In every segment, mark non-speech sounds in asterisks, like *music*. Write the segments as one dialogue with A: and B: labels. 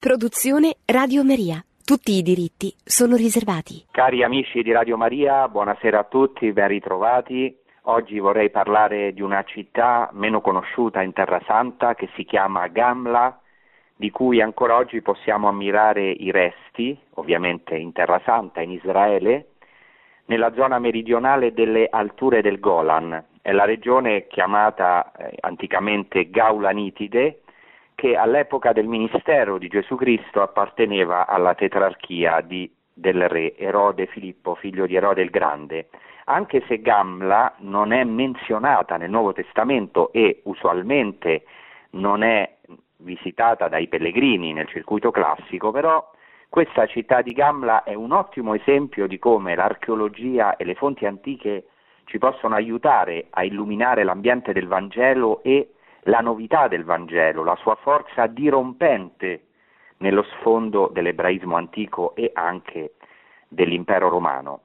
A: Produzione Radio Maria. Tutti i diritti sono riservati.
B: Cari amici di Radio Maria, buonasera a tutti, ben ritrovati. Oggi vorrei parlare di una città meno conosciuta in Terra Santa che si chiama Gamla, di cui ancora oggi possiamo ammirare i resti, ovviamente in Terra Santa, in Israele, nella zona meridionale delle alture del Golan. È la regione chiamata eh, anticamente Gaulanitide, che all'epoca del ministero di Gesù Cristo apparteneva alla tetrarchia di, del re Erode Filippo, figlio di Erode il Grande. Anche se Gamla non è menzionata nel Nuovo Testamento e usualmente non è visitata dai pellegrini nel circuito classico, però questa città di Gamla è un ottimo esempio di come l'archeologia e le fonti antiche ci possono aiutare a illuminare l'ambiente del Vangelo e la novità del Vangelo, la sua forza dirompente nello sfondo dell'ebraismo antico e anche dell'impero romano.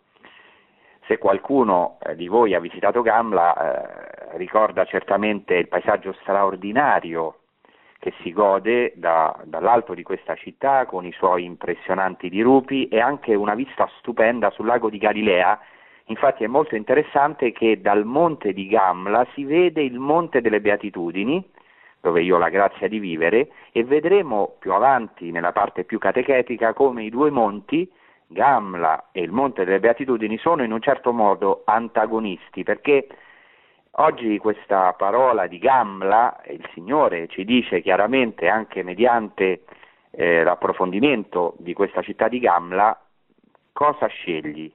B: Se qualcuno eh, di voi ha visitato Gamla eh, ricorda certamente il paesaggio straordinario che si gode da, dall'alto di questa città con i suoi impressionanti dirupi e anche una vista stupenda sul lago di Galilea Infatti è molto interessante che dal monte di Gamla si vede il monte delle Beatitudini, dove io ho la grazia di vivere, e vedremo più avanti nella parte più catechetica come i due monti, Gamla e il monte delle Beatitudini, sono in un certo modo antagonisti, perché oggi questa parola di Gamla, il Signore ci dice chiaramente anche mediante eh, l'approfondimento di questa città di Gamla, cosa scegli?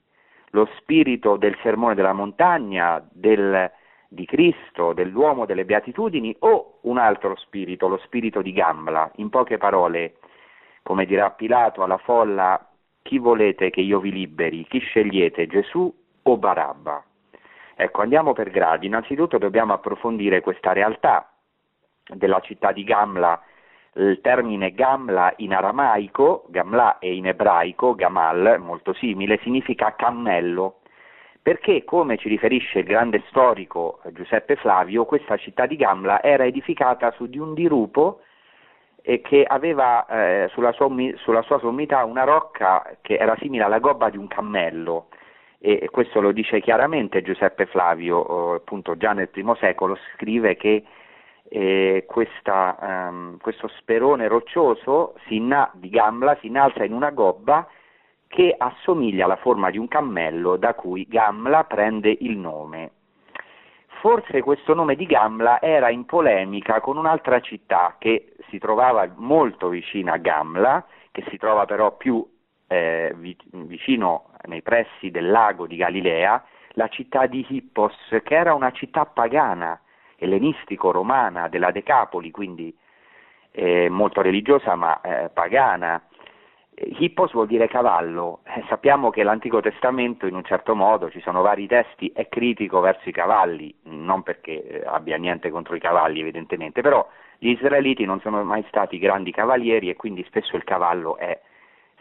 B: Lo spirito del sermone della montagna, del, di Cristo, dell'uomo delle beatitudini o un altro spirito, lo spirito di Gambla. In poche parole, come dirà Pilato alla folla, chi volete che io vi liberi? Chi scegliete, Gesù o Barabba? Ecco, andiamo per gradi. Innanzitutto dobbiamo approfondire questa realtà della città di Gamla il termine Gamla in aramaico, Gamla e in ebraico, Gamal, molto simile, significa cammello, perché come ci riferisce il grande storico Giuseppe Flavio, questa città di Gamla era edificata su di un dirupo che aveva eh, sulla, sua, sulla, sua, sommità una rocca che era simile alla gobba di un cammello. E questo lo dice chiaramente Giuseppe Flavio, eh, appunto già nel primo secolo scrive che questa, um, questo sperone roccioso inna- di Gamla si innalza in una gobba che assomiglia alla forma di un cammello da cui Gamla prende il nome. Forse questo nome di Gamla era in polemica con un'altra città che si trovava molto vicina a Gamla, che si trova però più eh, vicino nei pressi del lago di Galilea, la città di Hippos, che era una città pagana, ellenistico-romana della Decapoli, quindi eh, molto religiosa ma eh, pagana. Hippos vuol dire cavallo, eh, sappiamo che l'Antico Testamento in un certo modo, ci sono vari testi, è critico verso i cavalli, non perché eh, abbia niente contro i cavalli evidentemente, però gli israeliti non sono mai stati grandi cavalieri e quindi spesso il cavallo è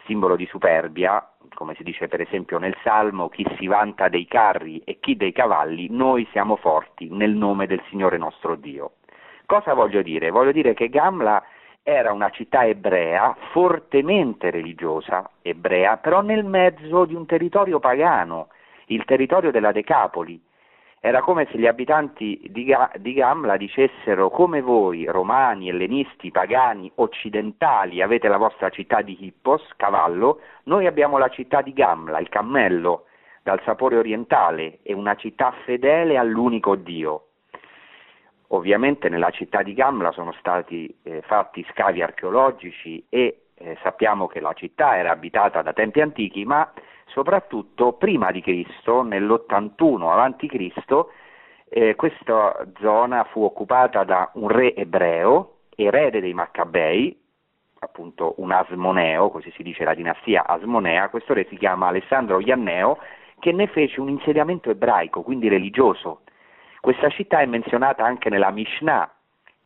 B: simbolo di superbia, come si dice per esempio nel Salmo, chi si vanta dei carri e chi dei cavalli, noi siamo forti nel nome del Signore nostro Dio. Cosa voglio dire? Voglio dire che Gamla era una città ebrea, fortemente religiosa, ebrea, però nel mezzo di un territorio pagano, il territorio della Decapoli, era come se gli abitanti di, Ga- di Gamla dicessero come voi, romani, ellenisti, pagani, occidentali, avete la vostra città di Hippos, cavallo, noi abbiamo la città di Gamla, il cammello, dal sapore orientale, e una città fedele all'unico Dio. Ovviamente nella città di Gamla sono stati eh, fatti scavi archeologici e eh, sappiamo che la città era abitata da tempi antichi, ma soprattutto prima di Cristo, nell'81 a.C., eh, questa zona fu occupata da un re ebreo, erede dei Maccabei, appunto un Asmoneo, così si dice la dinastia Asmonea, questo re si chiama Alessandro Ianneo, che ne fece un insediamento ebraico, quindi religioso. Questa città è menzionata anche nella Mishnah,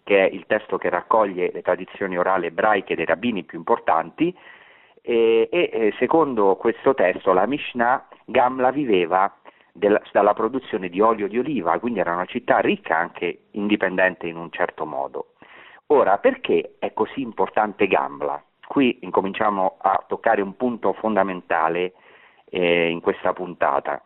B: che è il testo che raccoglie le tradizioni orali ebraiche dei rabbini più importanti, e, e secondo questo testo la Mishnah Gamla viveva del, dalla produzione di olio di oliva, quindi era una città ricca anche indipendente in un certo modo. Ora, perché è così importante Gamla? qui incominciamo a toccare un punto fondamentale eh, in questa puntata,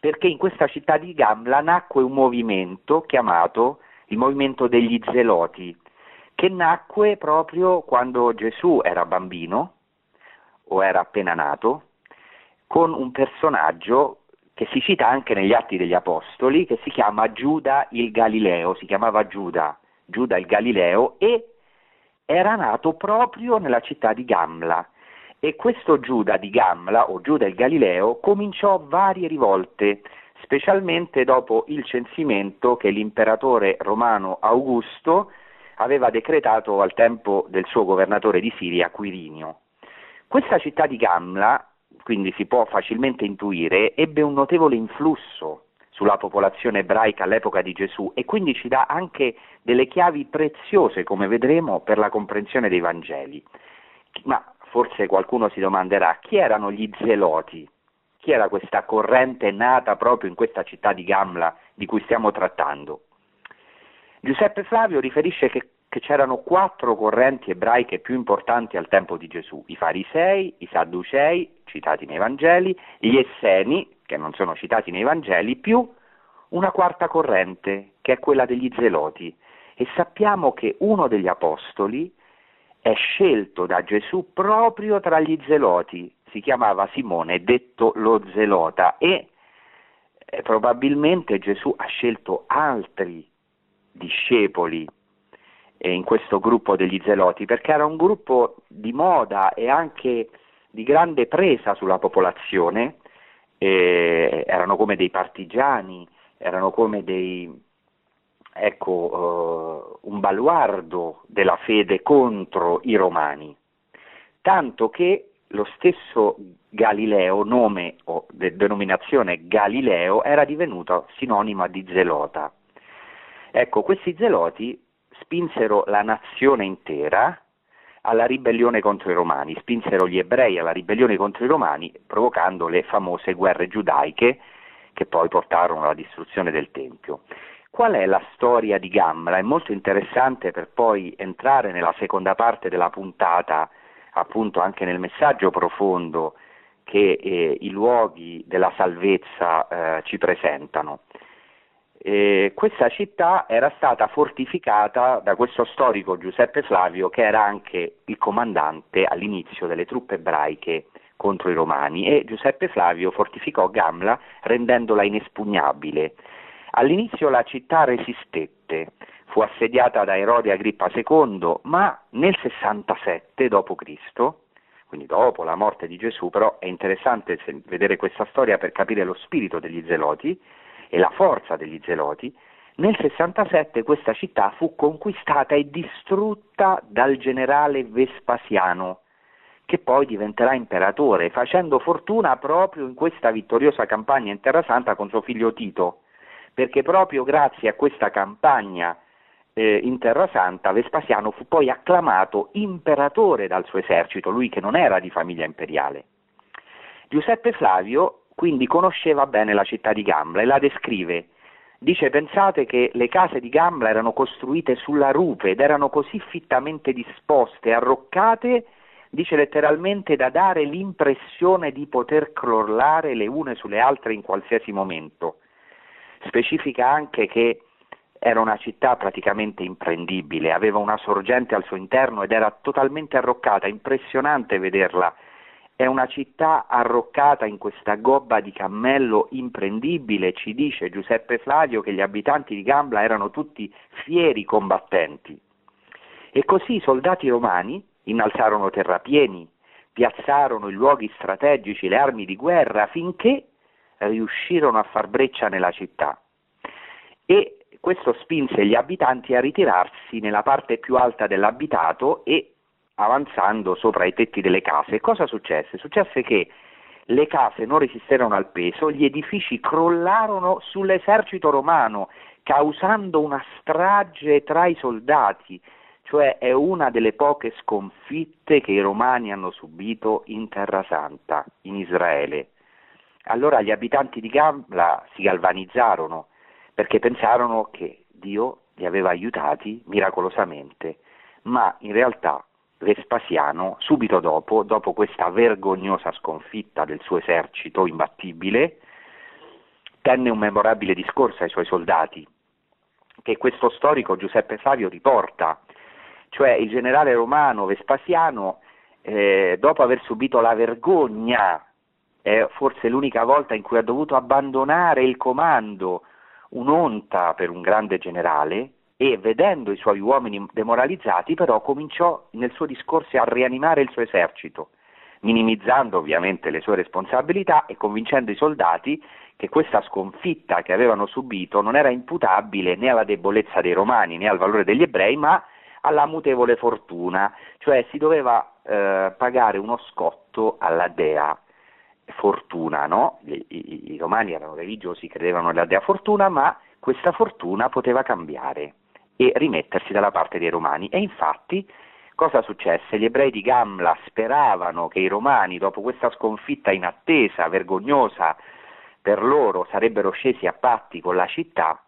B: perché in questa città di Gamla nacque un movimento chiamato il movimento degli zeloti, che nacque proprio quando Gesù era bambino o era appena nato, con un personaggio che si cita anche negli Atti degli Apostoli, che si chiama Giuda il Galileo, si chiamava Giuda, Giuda il Galileo, e era nato proprio nella città di Gamla. E questo Giuda di Gamla, o Giuda il Galileo, cominciò varie rivolte, specialmente dopo il censimento che l'imperatore romano Augusto aveva decretato al tempo del suo governatore di Siria, Quirinio. Questa città di Gamla quindi si può facilmente intuire, ebbe un notevole influsso sulla popolazione ebraica all'epoca di Gesù e quindi ci dà anche delle chiavi preziose, come vedremo, per la comprensione dei Vangeli. Ma forse qualcuno si domanderà chi erano gli zeloti? Chi era questa corrente nata proprio in questa città di Gamla di cui stiamo trattando? Giuseppe Flavio riferisce che che c'erano quattro correnti ebraiche più importanti al tempo di Gesù, i farisei, i sadducei, citati nei Vangeli, gli esseni, che non sono citati nei Vangeli, più una quarta corrente, che è quella degli zeloti. E sappiamo che uno degli apostoli è scelto da Gesù proprio tra gli zeloti, si chiamava Simone, detto lo zelota, e eh, probabilmente Gesù ha scelto altri discepoli in questo gruppo degli zeloti, perché era un gruppo di moda e anche di grande presa sulla popolazione, eh, erano come dei partigiani, erano come dei, ecco, uh, un baluardo della fede contro i romani, tanto che lo stesso Galileo, nome o de- denominazione Galileo, era divenuto sinonima di zelota. Ecco, questi zeloti spinsero la nazione intera alla ribellione contro i romani, spinsero gli ebrei alla ribellione contro i romani, provocando le famose guerre giudaiche che poi portarono alla distruzione del Tempio. Qual è la storia di Gamla? È molto interessante per poi entrare nella seconda parte della puntata, appunto anche nel messaggio profondo che eh, i luoghi della salvezza eh, ci presentano. Questa città era stata fortificata da questo storico Giuseppe Flavio che era anche il comandante all'inizio delle truppe ebraiche contro i romani e Giuseppe Flavio fortificò Gamla rendendola inespugnabile. All'inizio la città resistette, fu assediata da Erode Agrippa II, ma nel 67 d.C., quindi dopo la morte di Gesù, però è interessante vedere questa storia per capire lo spirito degli zeloti, e la forza degli zeloti, nel 67 questa città fu conquistata e distrutta dal generale Vespasiano, che poi diventerà imperatore, facendo fortuna proprio in questa vittoriosa campagna in Terra Santa con suo figlio Tito, perché proprio grazie a questa campagna eh, in Terra Santa Vespasiano fu poi acclamato imperatore dal suo esercito, lui che non era di famiglia imperiale. Giuseppe Flavio quindi conosceva bene la città di Gambla e la descrive. Dice pensate che le case di Gambla erano costruite sulla rupe ed erano così fittamente disposte, arroccate, dice letteralmente da dare l'impressione di poter crollare le une sulle altre in qualsiasi momento. Specifica anche che era una città praticamente imprendibile, aveva una sorgente al suo interno ed era totalmente arroccata, impressionante vederla è una città arroccata in questa gobba di cammello imprendibile, ci dice Giuseppe Flavio che gli abitanti di Gambla erano tutti fieri combattenti. E così i soldati romani innalzarono terrapieni, piazzarono i luoghi strategici, le armi di guerra, finché riuscirono a far breccia nella città. E questo spinse gli abitanti a ritirarsi nella parte più alta dell'abitato e avanzando sopra i tetti delle case. Cosa successe? Successe che le case non resisterono al peso, gli edifici crollarono sull'esercito romano, causando una strage tra i soldati, cioè è una delle poche sconfitte che i romani hanno subito in Terra Santa, in Israele. Allora gli abitanti di Gambla si galvanizzarono perché pensarono che Dio li aveva aiutati miracolosamente, ma in realtà Vespasiano, subito dopo, dopo questa vergognosa sconfitta del suo esercito imbattibile, tenne un memorabile discorso ai suoi soldati, che questo storico Giuseppe Flavio riporta, cioè il generale romano Vespasiano, eh, dopo aver subito la vergogna, è forse l'unica volta in cui ha dovuto abbandonare il comando, un'onta per un grande generale, e vedendo i suoi uomini demoralizzati però cominciò nel suo discorso a rianimare il suo esercito, minimizzando ovviamente le sue responsabilità e convincendo i soldati che questa sconfitta che avevano subito non era imputabile né alla debolezza dei romani né al valore degli ebrei, ma alla mutevole fortuna, cioè si doveva eh, pagare uno scotto alla dea fortuna, no? I, i, I romani erano religiosi, credevano nella dea fortuna, ma questa fortuna poteva cambiare e rimettersi dalla parte dei romani. E infatti cosa successe? Gli ebrei di Gamla speravano che i romani, dopo questa sconfitta inattesa, vergognosa per loro, sarebbero scesi a patti con la città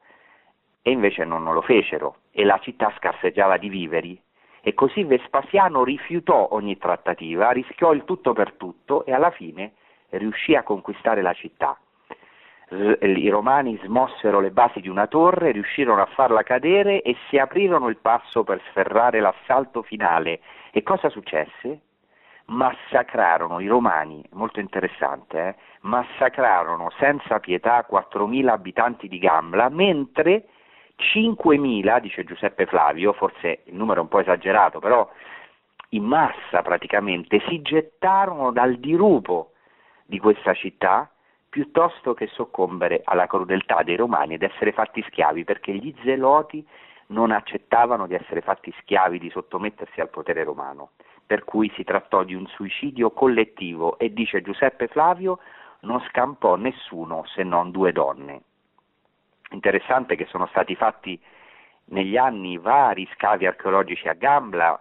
B: e invece non, lo fecero e la città scarseggiava di viveri. E così Vespasiano rifiutò ogni trattativa, rischiò il tutto per tutto e alla fine riuscì a conquistare la città i romani smossero le basi di una torre, riuscirono a farla cadere e si aprirono il passo per sferrare l'assalto finale. E cosa successe? Massacrarono i romani, molto interessante, eh? massacrarono senza pietà 4.000 abitanti di Gamla, mentre 5.000, dice Giuseppe Flavio, forse il numero è un po' esagerato, però in massa praticamente si gettarono dal dirupo di questa città piuttosto che soccombere alla crudeltà dei romani ed essere fatti schiavi, perché gli zeloti non accettavano di essere fatti schiavi, di sottomettersi al potere romano, per cui si trattò di un suicidio collettivo e dice Giuseppe Flavio non scampò nessuno se non due donne. Interessante che sono stati fatti negli anni vari scavi archeologici a Gambla,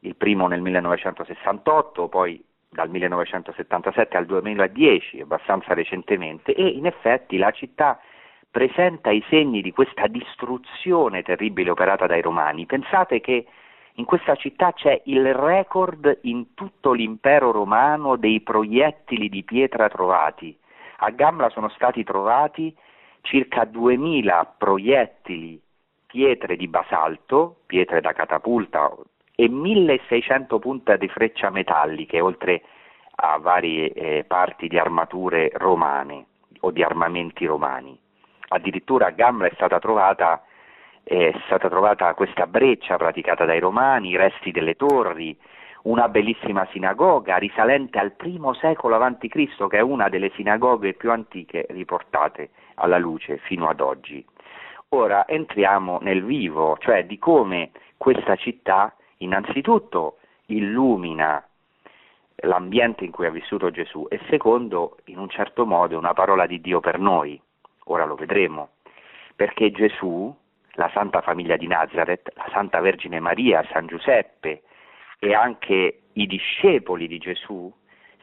B: il primo nel 1968, poi dal 1977 al 2010, abbastanza recentemente, e in effetti la città presenta i segni di questa distruzione terribile operata dai romani. Pensate che in questa città c'è il record in tutto l'impero romano dei proiettili di pietra trovati. A Gamla sono stati trovati circa 2000 proiettili, pietre di basalto, pietre da catapulta e 1600 punte di freccia metalliche, oltre a varie eh, parti di armature romane o di armamenti romani. Addirittura a Gamla è stata trovata, è stata trovata questa breccia praticata dai romani, i resti delle torri, una bellissima sinagoga risalente al primo secolo a.C., che è una delle sinagoghe più antiche riportate alla luce fino ad oggi. Ora entriamo nel vivo, cioè di come questa città innanzitutto illumina l'ambiente in cui ha vissuto Gesù e secondo, in un certo modo, è una parola di Dio per noi. Ora lo vedremo, perché Gesù, la Santa Famiglia di Nazareth, la Santa Vergine Maria, San Giuseppe e anche i discepoli di Gesù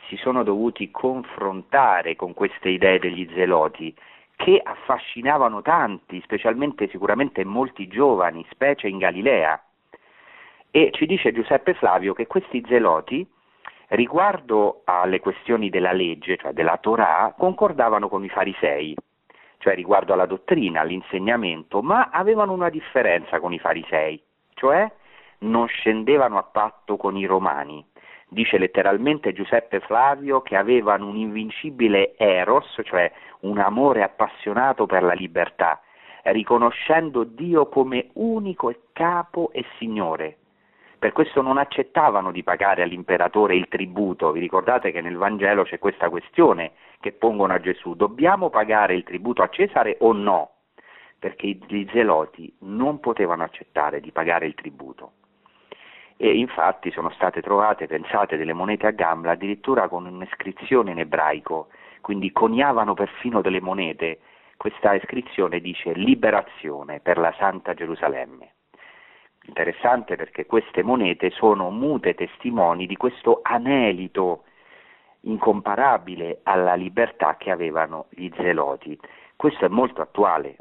B: si sono dovuti confrontare con queste idee degli zeloti che affascinavano tanti, specialmente sicuramente molti giovani, specie in Galilea. E ci dice Giuseppe Flavio che questi zeloti, riguardo alle questioni della legge, cioè della Torah, concordavano con i farisei, cioè riguardo alla dottrina, all'insegnamento, ma avevano una differenza con i farisei, cioè non scendevano a patto con i romani. Dice letteralmente Giuseppe Flavio che avevano un invincibile eros, cioè un amore appassionato per la libertà, riconoscendo Dio come unico e capo e Signore per questo non accettavano di pagare all'imperatore il tributo. Vi ricordate che nel Vangelo c'è questa questione che pongono a Gesù, dobbiamo pagare il tributo a Cesare o no? Perché gli zeloti non potevano accettare di pagare il tributo. E infatti sono state trovate, pensate, delle monete a gamba addirittura con un'iscrizione in ebraico, quindi coniavano perfino delle monete. Questa iscrizione dice liberazione per la Santa Gerusalemme interessante perché queste monete sono mute testimoni di questo anelito incomparabile alla libertà che avevano gli zeloti. Questo è molto attuale.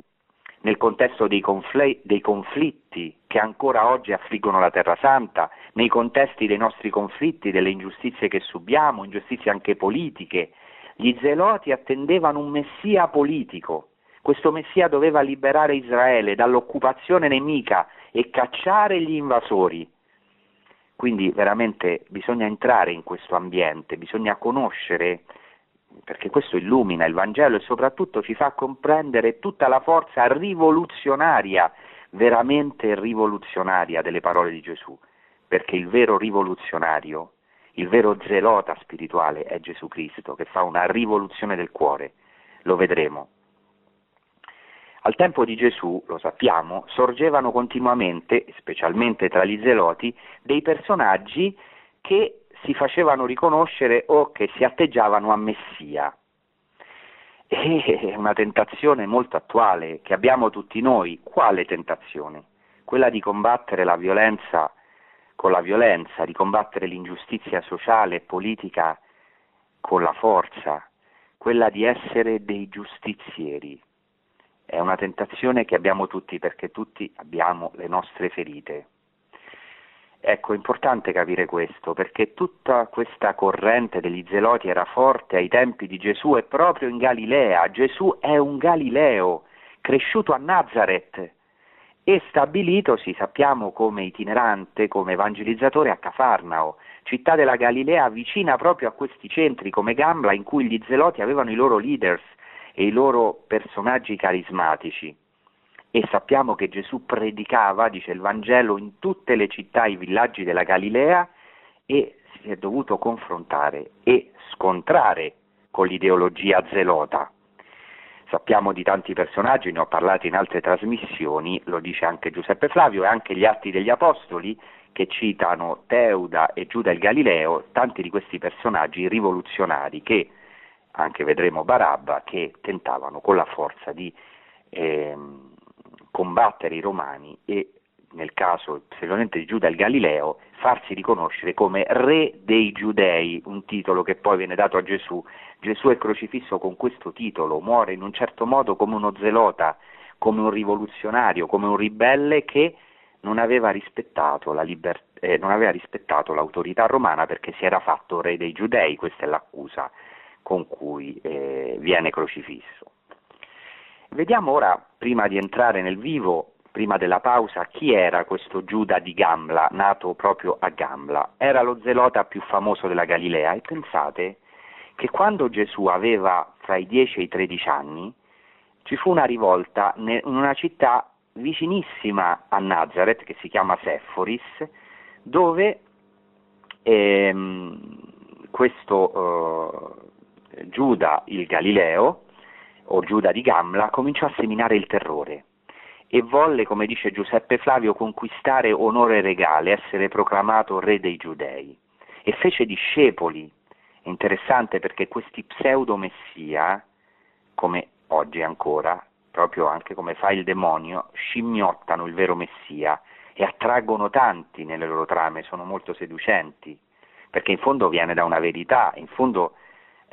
B: Nel contesto dei, confl- dei conflitti che ancora oggi affliggono la Terra Santa, nei contesti dei nostri conflitti, delle ingiustizie che subiamo, ingiustizie anche politiche. Gli zeloti attendevano un messia politico. Questo messia doveva liberare Israele dall'occupazione nemica e cacciare gli invasori. Quindi veramente bisogna entrare in questo ambiente, bisogna conoscere, perché questo illumina il Vangelo e soprattutto ci fa comprendere tutta la forza rivoluzionaria, veramente rivoluzionaria delle parole di Gesù, perché il vero rivoluzionario, il vero zelota spirituale è Gesù Cristo, che fa una rivoluzione del cuore, lo vedremo. Al tempo di Gesù, lo sappiamo, sorgevano continuamente, specialmente tra gli zeloti, dei personaggi che si facevano riconoscere o che si atteggiavano a Messia. È una tentazione molto attuale che abbiamo tutti noi. Quale tentazione? Quella di combattere la violenza con la violenza, di combattere l'ingiustizia sociale e politica con la forza, quella di essere dei giustizieri, è una tentazione che abbiamo tutti perché tutti abbiamo le nostre ferite. Ecco, è importante capire questo perché tutta questa corrente degli zeloti era forte ai tempi di Gesù e proprio in Galilea. Gesù è un Galileo, cresciuto a Nazareth e stabilitosi, sappiamo, come itinerante, come evangelizzatore a Cafarnao, città della Galilea vicina proprio a questi centri come Gamla in cui gli zeloti avevano i loro leaders e i loro personaggi carismatici. E sappiamo che Gesù predicava, dice il Vangelo, in tutte le città e i villaggi della Galilea e si è dovuto confrontare e scontrare con l'ideologia zelota. Sappiamo di tanti personaggi, ne ho parlato in altre trasmissioni, lo dice anche Giuseppe Flavio e anche gli Atti degli Apostoli che citano Teuda e Giuda il Galileo, tanti di questi personaggi rivoluzionari che anche vedremo Barabba, che tentavano con la forza di eh, combattere i romani e nel caso specialmente di Giuda il Galileo, farsi riconoscere come re dei giudei, un titolo che poi viene dato a Gesù. Gesù è crocifisso con questo titolo, muore in un certo modo come uno zelota, come un rivoluzionario, come un ribelle che non aveva rispettato, la liber- eh, non aveva rispettato l'autorità romana perché si era fatto re dei giudei, questa è l'accusa con cui eh, viene crocifisso. Vediamo ora, prima di entrare nel vivo, prima della pausa, chi era questo Giuda di Gamla, nato proprio a Gamla. Era lo zelota più famoso della Galilea e pensate che quando Gesù aveva fra i 10 e i 13 anni, ci fu una rivolta in una città vicinissima a Nazareth, che si chiama Sephoris, dove ehm, questo eh, Giuda il Galileo, o Giuda di Gamla, cominciò a seminare il terrore e volle, come dice Giuseppe Flavio, conquistare onore regale, essere proclamato re dei giudei. E fece discepoli. È interessante perché questi pseudo-messia, come oggi ancora, proprio anche come fa il demonio, scimmiottano il vero messia e attraggono tanti nelle loro trame, sono molto seducenti, perché in fondo viene da una verità, in fondo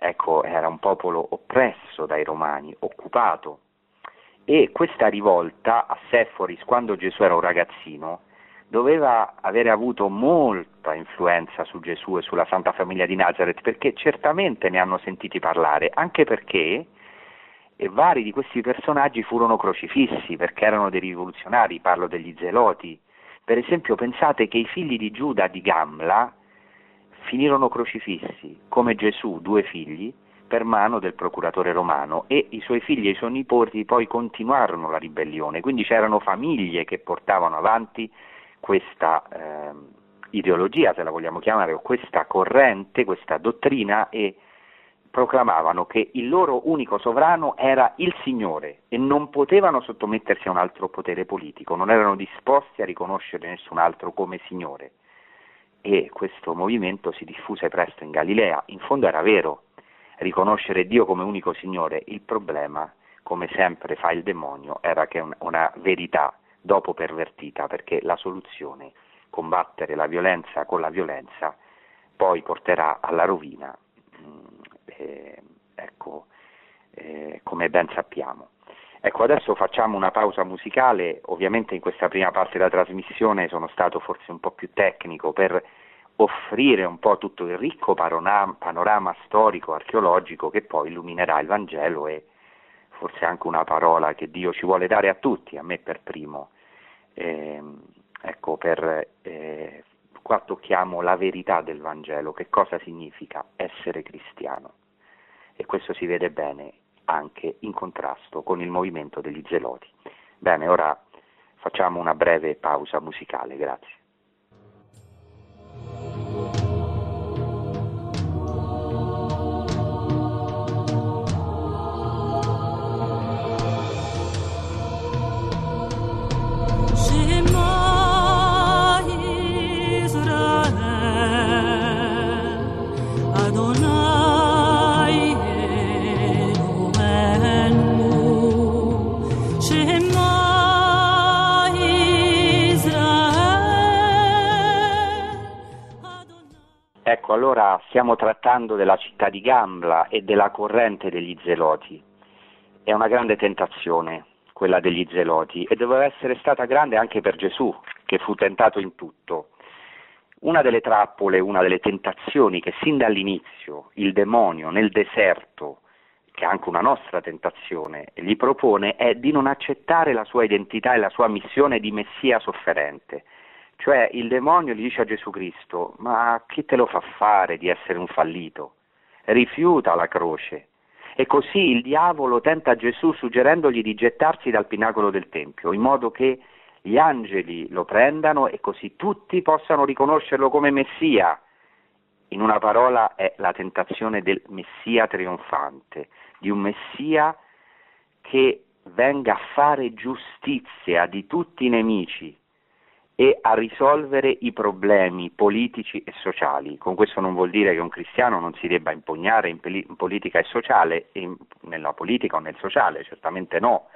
B: ecco, era un popolo oppresso dai romani, occupato. E questa rivolta a Seforis, quando Gesù era un ragazzino, doveva avere avuto molta influenza su Gesù e sulla Santa Famiglia di Nazareth, perché certamente ne hanno sentiti parlare, anche perché vari di questi personaggi furono crocifissi perché erano dei rivoluzionari, parlo degli zeloti. Per esempio pensate che i figli di Giuda di Gamla finirono crocifissi, come Gesù, due figli, per mano del procuratore romano e i suoi figli e i suoi nipoti poi continuarono la ribellione, quindi c'erano famiglie che portavano avanti questa eh, ideologia, se la vogliamo chiamare, o questa corrente, questa dottrina e proclamavano che il loro unico sovrano era il Signore e non potevano sottomettersi a un altro potere politico, non erano disposti a riconoscere nessun altro come Signore e questo movimento si diffuse presto in Galilea. In fondo era vero riconoscere Dio come unico Signore, il problema, come sempre fa il demonio, era che è una verità dopo pervertita, perché la soluzione, combattere la violenza con la violenza, poi porterà alla rovina, mm, eh, ecco, eh, come ben sappiamo. Ecco, adesso facciamo una pausa musicale, ovviamente in questa prima parte della trasmissione sono stato forse un po' più tecnico per offrire un po' tutto il ricco panorama, panorama storico, archeologico che poi illuminerà il Vangelo e forse anche una parola che Dio ci vuole dare a tutti, a me per primo. Eh, ecco, per, eh, qua tocchiamo la verità del Vangelo, che cosa significa essere cristiano. E questo si vede bene anche in contrasto con il movimento degli zeloti. Bene, ora facciamo una breve pausa musicale, grazie. Allora stiamo trattando della città di Gambla e della corrente degli zeloti. È una grande tentazione quella degli zeloti e doveva essere stata grande anche per Gesù, che fu tentato in tutto. Una delle trappole, una delle tentazioni che sin dall'inizio il demonio nel deserto, che è anche una nostra tentazione, gli propone è di non accettare la sua identità e la sua missione di Messia sofferente. Cioè il demonio gli dice a Gesù Cristo, ma chi te lo fa fare di essere un fallito? Rifiuta la croce. E così il diavolo tenta Gesù suggerendogli di gettarsi dal pinacolo del Tempio, in modo che gli angeli lo prendano e così tutti possano riconoscerlo come Messia. In una parola è la tentazione del Messia trionfante, di un Messia che venga a fare giustizia di tutti i nemici, e a risolvere i problemi politici e sociali. Con questo non vuol dire che un cristiano non si debba impugnare in, in politica e sociale, in, nella politica o nel sociale, certamente no.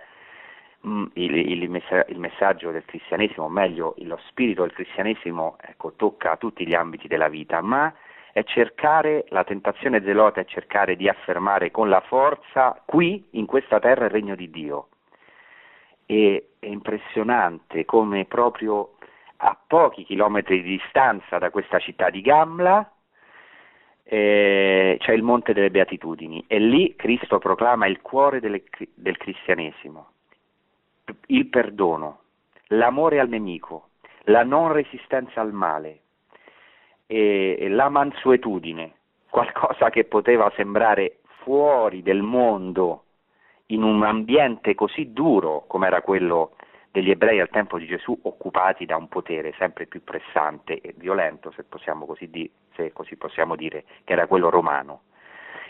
B: Mm, il, il, il, messaggio del cristianesimo, o meglio, lo spirito del cristianesimo ecco, tocca tutti gli ambiti della vita, ma è cercare, la tentazione zelota è cercare di affermare con la forza qui, in questa terra, il regno di Dio. E, è impressionante come proprio a pochi chilometri di distanza da questa città di Gamla eh, c'è il Monte delle Beatitudini e lì Cristo proclama il cuore delle, del cristianesimo, il perdono, l'amore al nemico, la non resistenza al male, e la mansuetudine, qualcosa che poteva sembrare fuori del mondo in un ambiente così duro come era quello degli ebrei al tempo di Gesù occupati da un potere sempre più pressante e violento, se, così, di, se così possiamo dire, che era quello romano.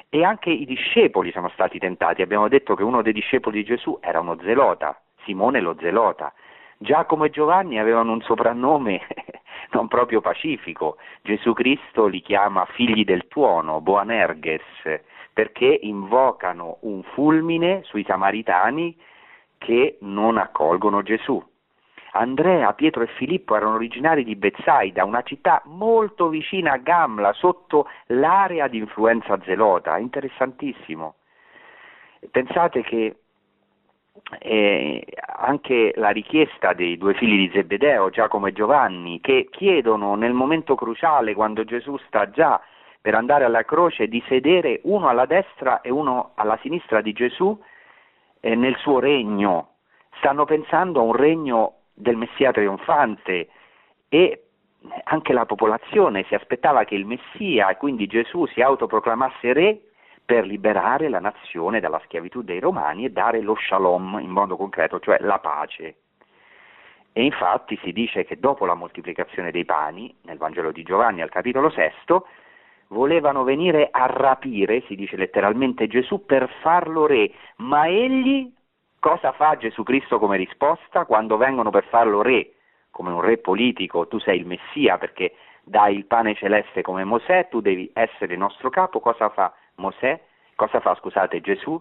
B: E anche i discepoli sono stati tentati, abbiamo detto che uno dei discepoli di Gesù era uno zelota, Simone lo zelota. Giacomo e Giovanni avevano un soprannome *laughs* non proprio pacifico, Gesù Cristo li chiama figli del tuono, Boanerges, perché invocano un fulmine sui samaritani che non accolgono Gesù. Andrea, Pietro e Filippo erano originari di Bezzaida, una città molto vicina a Gamla, sotto l'area di influenza zelota, interessantissimo. Pensate che eh, anche la richiesta dei due figli di Zebedeo, Giacomo e Giovanni, che chiedono nel momento cruciale, quando Gesù sta già per andare alla croce, di sedere uno alla destra e uno alla sinistra di Gesù, eh, nel suo regno, stanno pensando a un regno del Messia trionfante e anche la popolazione si aspettava che il Messia quindi Gesù si autoproclamasse re per liberare la nazione dalla schiavitù dei romani e dare lo shalom in modo concreto, cioè la pace. E infatti si dice che dopo la moltiplicazione dei pani, nel Vangelo di Giovanni al capitolo sesto, volevano venire a rapire, si dice letteralmente Gesù, per farlo re, ma egli cosa fa Gesù Cristo come risposta? Quando vengono per farlo re, come un re politico, tu sei il Messia perché dai il pane celeste come Mosè, tu devi essere il nostro capo, cosa fa Mosè? Cosa fa, scusate, Gesù?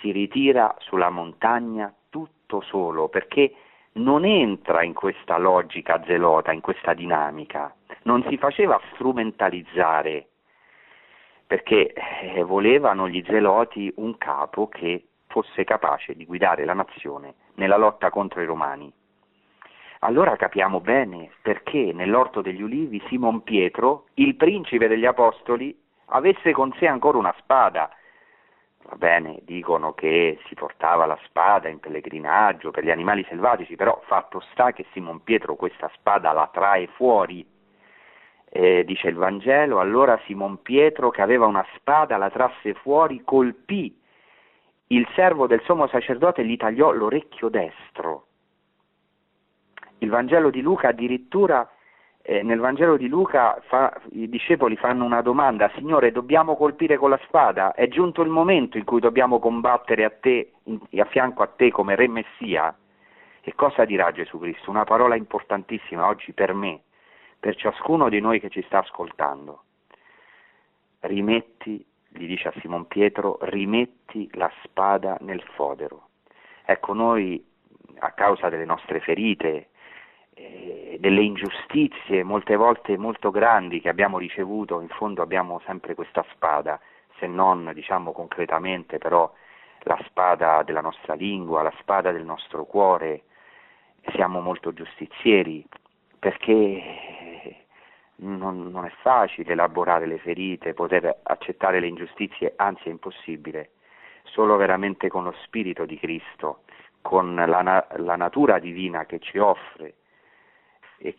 B: Si ritira sulla montagna tutto solo perché non entra in questa logica zelota, in questa dinamica, non si faceva strumentalizzare perché eh, volevano gli zeloti un capo che fosse capace di guidare la nazione nella lotta contro i romani. Allora capiamo bene perché nell'orto degli ulivi Simon Pietro, il principe degli apostoli, avesse con sé ancora una spada. Va bene, dicono che si portava la spada in pellegrinaggio per gli animali selvatici, però fatto sta che Simon Pietro questa spada la trae fuori. Eh, dice il Vangelo, allora Simon Pietro che aveva una spada la trasse fuori, colpì il servo del sommo sacerdote e gli tagliò l'orecchio destro. Il Vangelo di Luca addirittura eh, nel Vangelo di Luca fa, i discepoli fanno una domanda, Signore dobbiamo colpire con la spada? È giunto il momento in cui dobbiamo combattere a te, in, a fianco a te come Re Messia? E cosa dirà Gesù Cristo? Una parola importantissima oggi per me, per ciascuno di noi che ci sta ascoltando. Rimetti, gli dice a Simon Pietro, rimetti la spada nel fodero. Ecco, noi a causa delle nostre ferite, eh, delle ingiustizie molte volte molto grandi che abbiamo ricevuto, in fondo abbiamo sempre questa spada, se non diciamo concretamente però la spada della nostra lingua, la spada del nostro cuore, siamo molto giustizieri perché non, non, è facile elaborare le ferite, poter accettare le ingiustizie, anzi è impossibile. Solo veramente con lo Spirito di Cristo, con la, la natura divina che ci offre e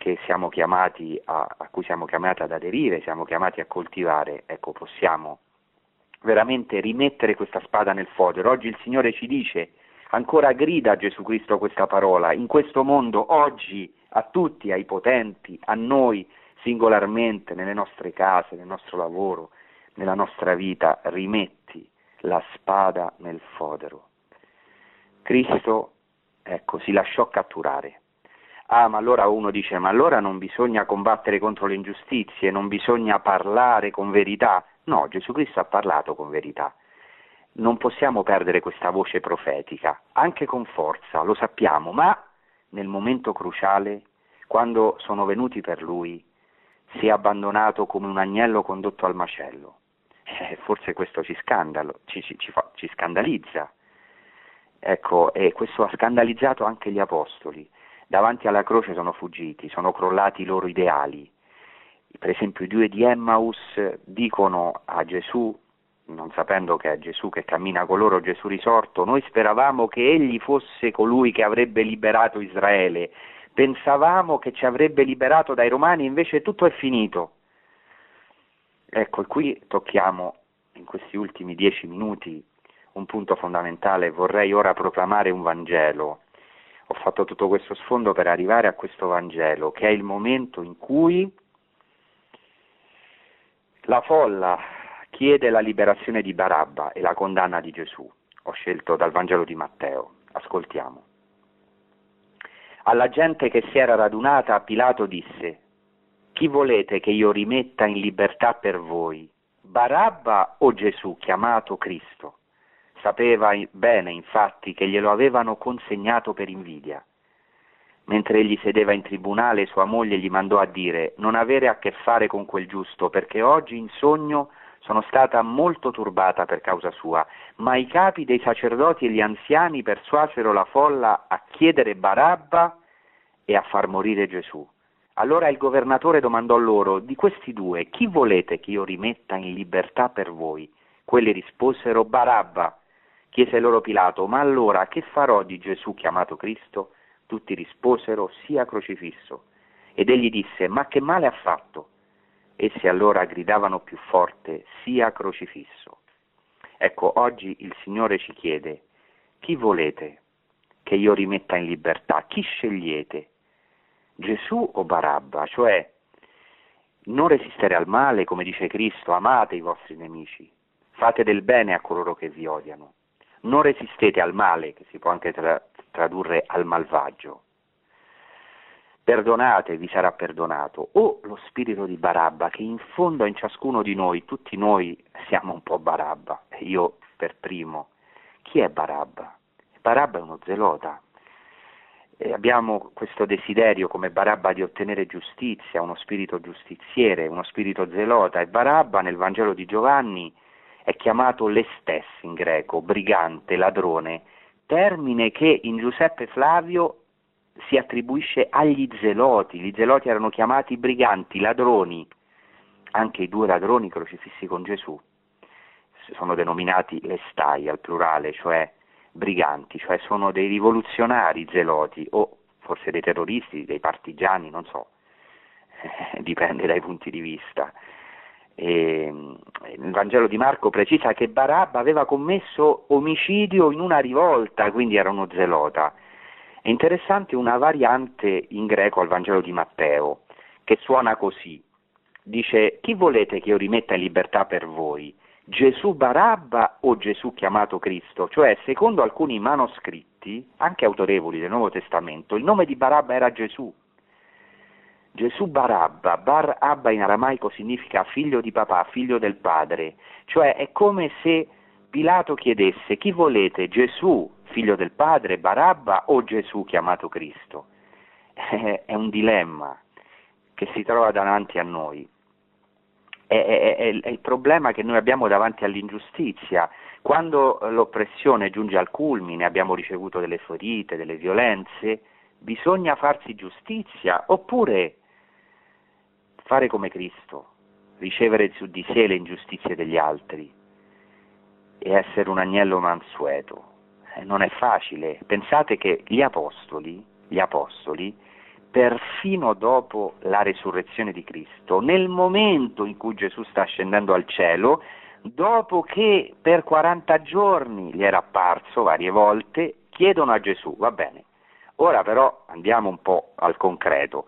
B: a, a cui siamo chiamati ad aderire, siamo chiamati a coltivare, ecco, possiamo veramente rimettere questa spada nel fodero. Oggi il Signore ci dice, ancora grida Gesù Cristo questa parola, in questo mondo, oggi, a tutti, ai potenti, a noi singolarmente, nelle nostre case, nel nostro lavoro, nella nostra vita, rimetti la spada nel fodero. Cristo, ecco, si lasciò catturare Ah, ma allora uno dice, ma allora non bisogna combattere contro le ingiustizie, non bisogna parlare con verità. No, Gesù Cristo ha parlato con verità. Non possiamo perdere questa voce profetica, anche con forza, lo sappiamo, ma nel momento cruciale, quando sono venuti per lui, si è abbandonato come un agnello condotto al macello. Eh, forse questo ci, ci, ci, fa, ci scandalizza. Ecco, e questo ha scandalizzato anche gli apostoli davanti alla croce sono fuggiti, sono crollati i loro ideali. Per esempio i due di Emmaus dicono a Gesù, non sapendo che è Gesù che cammina con loro, Gesù risorto, noi speravamo che egli fosse colui che avrebbe liberato Israele, pensavamo che ci avrebbe liberato dai romani, invece tutto è finito. Ecco, qui tocchiamo in questi ultimi dieci minuti un punto fondamentale, vorrei ora proclamare un Vangelo ho fatto tutto questo sfondo per arrivare a questo Vangelo, che è il momento in cui la folla chiede la liberazione di Barabba e la condanna di Gesù. Ho scelto dal Vangelo di Matteo. Ascoltiamo. Alla gente che si era radunata, Pilato disse, chi volete che io rimetta in libertà per voi, Barabba o Gesù chiamato Cristo? Sapeva bene, infatti, che glielo avevano consegnato per invidia. Mentre egli sedeva in tribunale, sua moglie gli mandò a dire non avere a che fare con quel giusto, perché oggi in sogno sono stata molto turbata per causa sua, ma i capi dei sacerdoti e gli anziani persuasero la folla a chiedere Barabba e a far morire Gesù. Allora il governatore domandò loro, di questi due, chi volete che io rimetta in libertà per voi? Quelli risposero Barabba. Chiese loro Pilato, ma allora che farò di Gesù chiamato Cristo? Tutti risposero, sia crocifisso. Ed egli disse, ma che male ha fatto? Essi allora gridavano più forte, sia crocifisso. Ecco, oggi il Signore ci chiede, chi volete che io rimetta in libertà? Chi scegliete? Gesù o Barabba? Cioè, non resistere al male, come dice Cristo, amate i vostri nemici, fate del bene a coloro che vi odiano non resistete al male, che si può anche tra- tradurre al malvagio. Perdonate, vi sarà perdonato. O lo spirito di Barabba, che in fondo in ciascuno di noi, tutti noi siamo un po' Barabba, io per primo. Chi è Barabba? Barabba è uno zelota. E abbiamo questo desiderio come Barabba di ottenere giustizia, uno spirito giustiziere, uno spirito zelota. E Barabba nel Vangelo di Giovanni è chiamato lestes in greco, brigante, ladrone, termine che in Giuseppe Flavio si attribuisce agli zeloti, gli zeloti erano chiamati briganti, ladroni, anche i due ladroni crocifissi con Gesù sono denominati lestai al plurale, cioè briganti, cioè sono dei rivoluzionari zeloti o forse dei terroristi, dei partigiani, non so, *laughs* dipende dai punti di vista. E, il Vangelo di Marco precisa che Barabba aveva commesso omicidio in una rivolta, quindi era uno zelota. È interessante una variante in greco al Vangelo di Matteo, che suona così. Dice, chi volete che io rimetta in libertà per voi? Gesù Barabba o Gesù chiamato Cristo? Cioè, secondo alcuni manoscritti, anche autorevoli del Nuovo Testamento, il nome di Barabba era Gesù. Gesù Barabba, Bar Abba in aramaico significa figlio di papà, figlio del padre, cioè è come se Pilato chiedesse chi volete, Gesù, figlio del padre, Barabba o Gesù chiamato Cristo? *laughs* È un dilemma che si trova davanti a noi è, è, è, il problema che noi abbiamo davanti all'ingiustizia. Quando l'oppressione giunge al culmine, abbiamo ricevuto delle ferite, delle violenze, bisogna farsi giustizia oppure fare come Cristo, ricevere su di sé le ingiustizie degli altri e essere un agnello mansueto. Eh, non è facile. Pensate che gli apostoli, gli apostoli perfino dopo la resurrezione di Cristo, nel momento in cui Gesù sta scendendo al cielo, dopo che per 40 giorni gli era apparso varie volte, chiedono a Gesù, va bene, ora però andiamo un po' al concreto,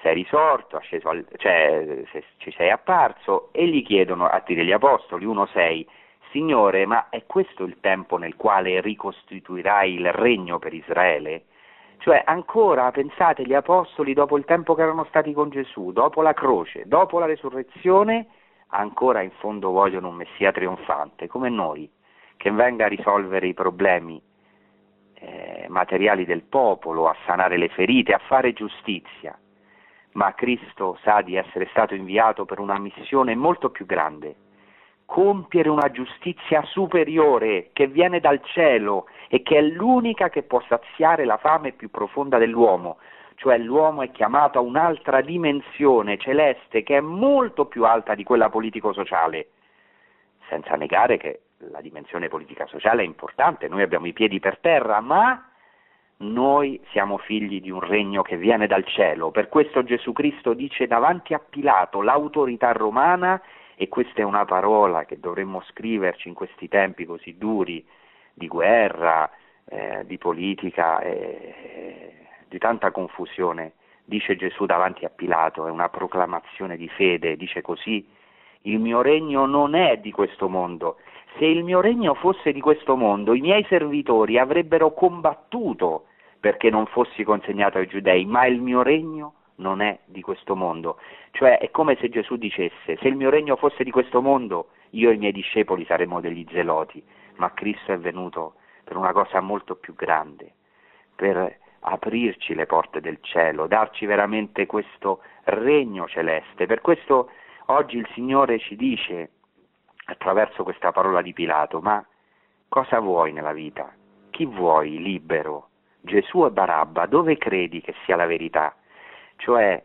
B: sei risorto, al, cioè, ci sei apparso e gli chiedono, atti degli Apostoli 1.6, Signore, ma è questo il tempo nel quale ricostituirai il regno per Israele? Cioè ancora, pensate, gli apostoli dopo il tempo che erano stati con Gesù, dopo la croce, dopo la resurrezione, ancora in fondo vogliono un Messia trionfante, come noi, che venga a risolvere i problemi eh, materiali del popolo, a sanare le ferite, a fare giustizia. Ma Cristo sa di essere stato inviato per una missione molto più grande, compiere una giustizia superiore che viene dal cielo e che è l'unica che può saziare la fame più profonda dell'uomo, cioè l'uomo è chiamato a un'altra dimensione celeste che è molto più alta di quella politico-sociale, senza negare che la dimensione politica-sociale è importante, noi abbiamo i piedi per terra, ma noi siamo figli di un regno che viene dal cielo, per questo Gesù Cristo dice davanti a Pilato l'autorità romana e questa è una parola che dovremmo scriverci in questi tempi così duri di guerra, eh, di politica, eh, di tanta confusione. Dice Gesù davanti a Pilato, è una proclamazione di fede, dice così, il mio regno non è di questo mondo. Se il mio regno fosse di questo mondo, i miei servitori avrebbero combattuto perché non fossi consegnato ai giudei, ma il mio regno non è di questo mondo. Cioè è come se Gesù dicesse, se il mio regno fosse di questo mondo, io e i miei discepoli saremmo degli zeloti, ma Cristo è venuto per una cosa molto più grande, per aprirci le porte del cielo, darci veramente questo regno celeste. Per questo oggi il Signore ci dice, attraverso questa parola di Pilato, ma cosa vuoi nella vita? Chi vuoi libero? Gesù e Barabba, dove credi che sia la verità? Cioè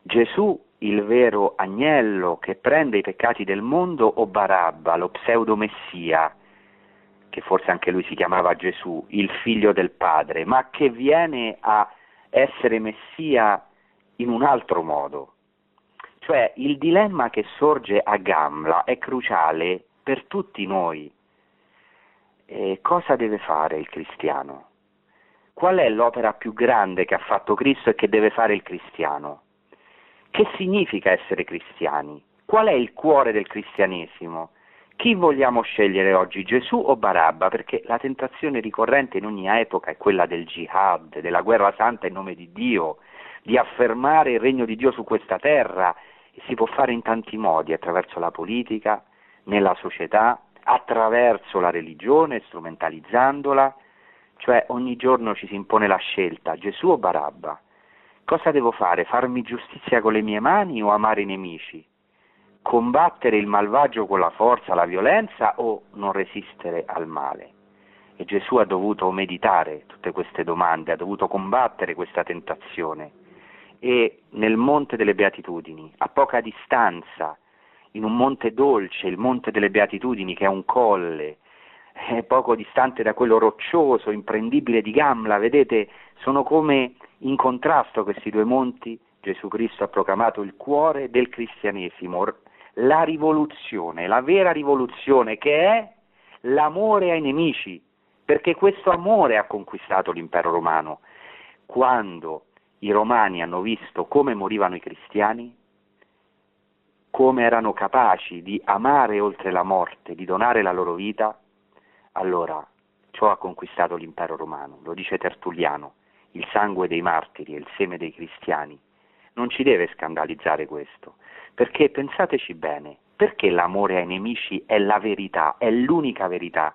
B: Gesù il vero agnello che prende i peccati del mondo o Barabba, lo pseudomessia, che forse anche lui si chiamava Gesù, il figlio del Padre, ma che viene a essere messia in un altro modo. Cioè il dilemma che sorge a Gamla è cruciale per tutti noi. E cosa deve fare il cristiano? Qual è l'opera più grande che ha fatto Cristo e che deve fare il cristiano? Che significa essere cristiani? Qual è il cuore del cristianesimo? Chi vogliamo scegliere oggi, Gesù o Barabba? Perché la tentazione ricorrente in ogni epoca è quella del jihad, della guerra santa in nome di Dio, di affermare il regno di Dio su questa terra. Si può fare in tanti modi, attraverso la politica, nella società, attraverso la religione, strumentalizzandola, cioè ogni giorno ci si impone la scelta, Gesù o Barabba? Cosa devo fare? Farmi giustizia con le mie mani o amare i nemici? combattere il malvagio con la forza, la violenza o non resistere al male? E Gesù ha dovuto meditare tutte queste domande, ha dovuto combattere questa tentazione. E nel Monte delle Beatitudini, a poca distanza, in un monte dolce, il Monte delle Beatitudini, che è un colle, è poco distante da quello roccioso, imprendibile di Gamla, vedete, sono come in contrasto questi due monti. Gesù Cristo ha proclamato il cuore del cristianesimo, la rivoluzione, la vera rivoluzione che è l'amore ai nemici, perché questo amore ha conquistato l'impero romano. Quando i romani hanno visto come morivano i cristiani, come erano capaci di amare oltre la morte, di donare la loro vita, allora ciò ha conquistato l'impero romano, lo dice Tertulliano, il sangue dei martiri e il seme dei cristiani. Non ci deve scandalizzare questo, perché pensateci bene, perché l'amore ai nemici è la verità, è l'unica verità.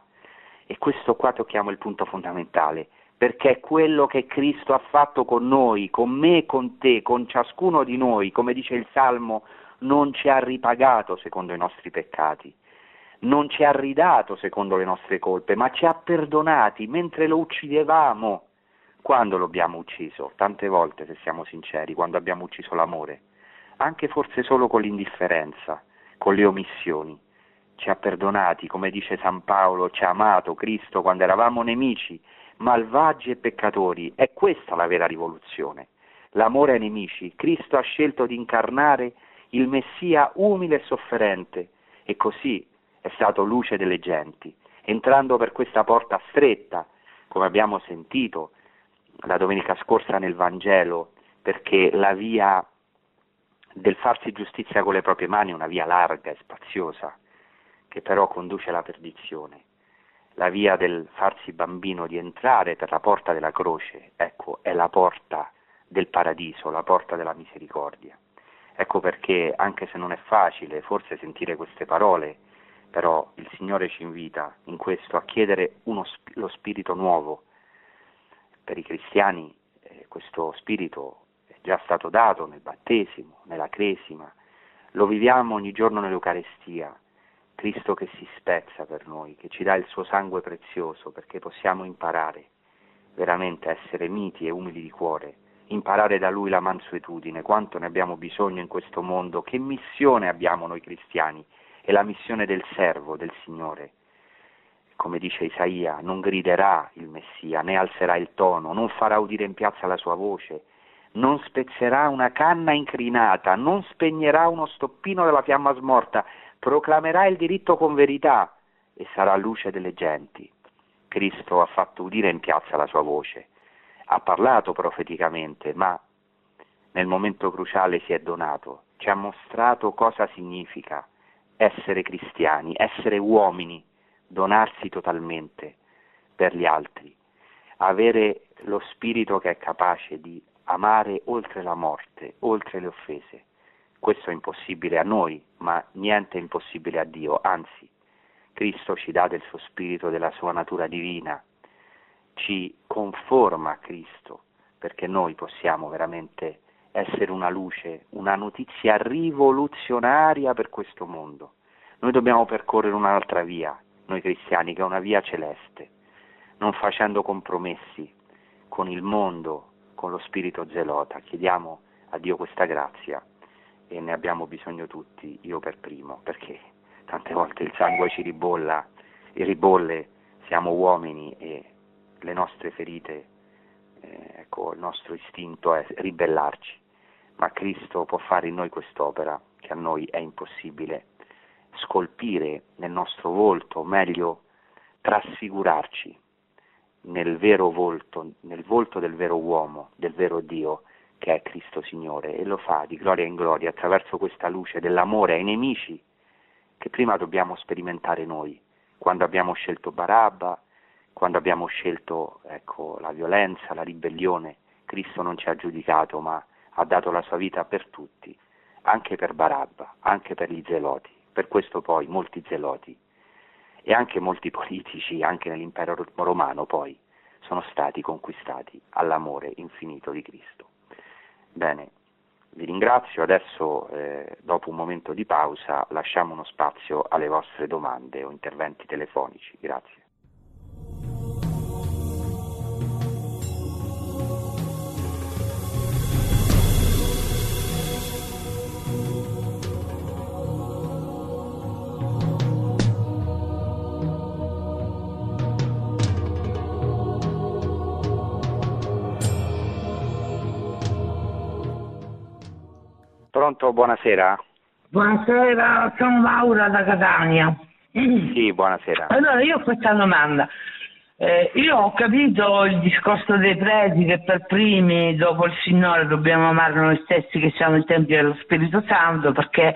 B: E questo qua tocchiamo il punto fondamentale, perché è quello che Cristo ha fatto con noi, con me con te, con ciascuno di noi, come dice il Salmo, non ci ha ripagato secondo i nostri peccati, non ci ha ridato secondo le nostre colpe, ma ci ha perdonati mentre lo uccidevamo. Quando lo abbiamo ucciso? Tante volte, se siamo sinceri, quando abbiamo ucciso l'amore anche forse solo con l'indifferenza, con le omissioni. Ci ha perdonati, come dice San Paolo, ci ha amato Cristo quando eravamo nemici, malvagi e peccatori. È questa la vera rivoluzione. L'amore ai nemici. Cristo ha scelto di incarnare il Messia umile e sofferente e così è stato luce delle genti, entrando per questa porta stretta, come abbiamo sentito la domenica scorsa nel Vangelo, perché la via del farsi giustizia con le proprie mani è una via larga e spaziosa, che però conduce alla perdizione. La via del farsi bambino, di entrare per la porta della croce, ecco, è la porta del paradiso, la porta della misericordia. Ecco perché, anche se non è facile forse sentire queste parole, però il Signore ci invita in questo a chiedere uno, lo spirito nuovo. Per i cristiani eh, questo spirito già stato dato nel battesimo, nella cresima, lo viviamo ogni giorno nell'Eucarestia, Cristo che si spezza per noi, che ci dà il suo sangue prezioso perché possiamo imparare veramente a essere miti e umili di cuore, imparare da Lui la mansuetudine, quanto ne abbiamo bisogno in questo mondo, che missione abbiamo noi cristiani, è la missione del servo, del Signore. Come dice Isaia, non griderà il Messia, né alzerà il tono, non farà udire in piazza la sua voce, non spezzerà una canna incrinata, non spegnerà uno stoppino della fiamma smorta, proclamerà il diritto con verità e sarà luce delle genti. Cristo ha fatto udire in piazza la sua voce, ha parlato profeticamente, ma nel momento cruciale si è donato, ci ha mostrato cosa significa essere cristiani, essere uomini, donarsi totalmente per gli altri, avere lo spirito che è capace di amare oltre la morte, oltre le offese. Questo è impossibile a noi, ma niente è impossibile a Dio, anzi, Cristo ci dà del suo spirito, della sua natura divina, ci conforma a Cristo, perché noi possiamo veramente essere una luce, una notizia rivoluzionaria per questo mondo. Noi dobbiamo percorrere un'altra via, noi cristiani, che è una via celeste, non facendo compromessi con il mondo, con lo spirito zelota. Chiediamo a Dio questa grazia e ne abbiamo bisogno tutti, io per primo, perché tante volte il sangue ci ribolla e ribolle, siamo uomini e le nostre ferite, ecco, il nostro istinto è ribellarci, ma Cristo può fare in noi quest'opera che a noi è impossibile, scolpire nel nostro volto, meglio trasfigurarci nel vero volto, nel volto del vero uomo, del vero Dio, che è Cristo Signore, e lo fa di gloria in gloria attraverso questa luce dell'amore ai nemici che prima dobbiamo sperimentare noi, quando abbiamo scelto Barabba, quando abbiamo scelto ecco, la violenza, la ribellione, Cristo non ci ha giudicato, ma ha dato la sua vita per tutti, anche per Barabba, anche per gli zeloti. Per questo poi molti zeloti e anche molti *laughs* politici, anche nell'impero romano poi, sono stati conquistati all'amore infinito di Cristo. Bene, vi ringrazio, adesso eh, dopo un momento di pausa lasciamo uno spazio alle vostre domande o interventi telefonici. Grazie. Pronto, buonasera.
C: Buonasera, sono Laura da Catania.
B: Sì, buonasera.
C: Allora, io ho questa domanda. Eh, io ho capito il discorso dei preti che per primi, dopo il Signore, dobbiamo amare noi stessi che siamo i tempi dello Spirito Santo perché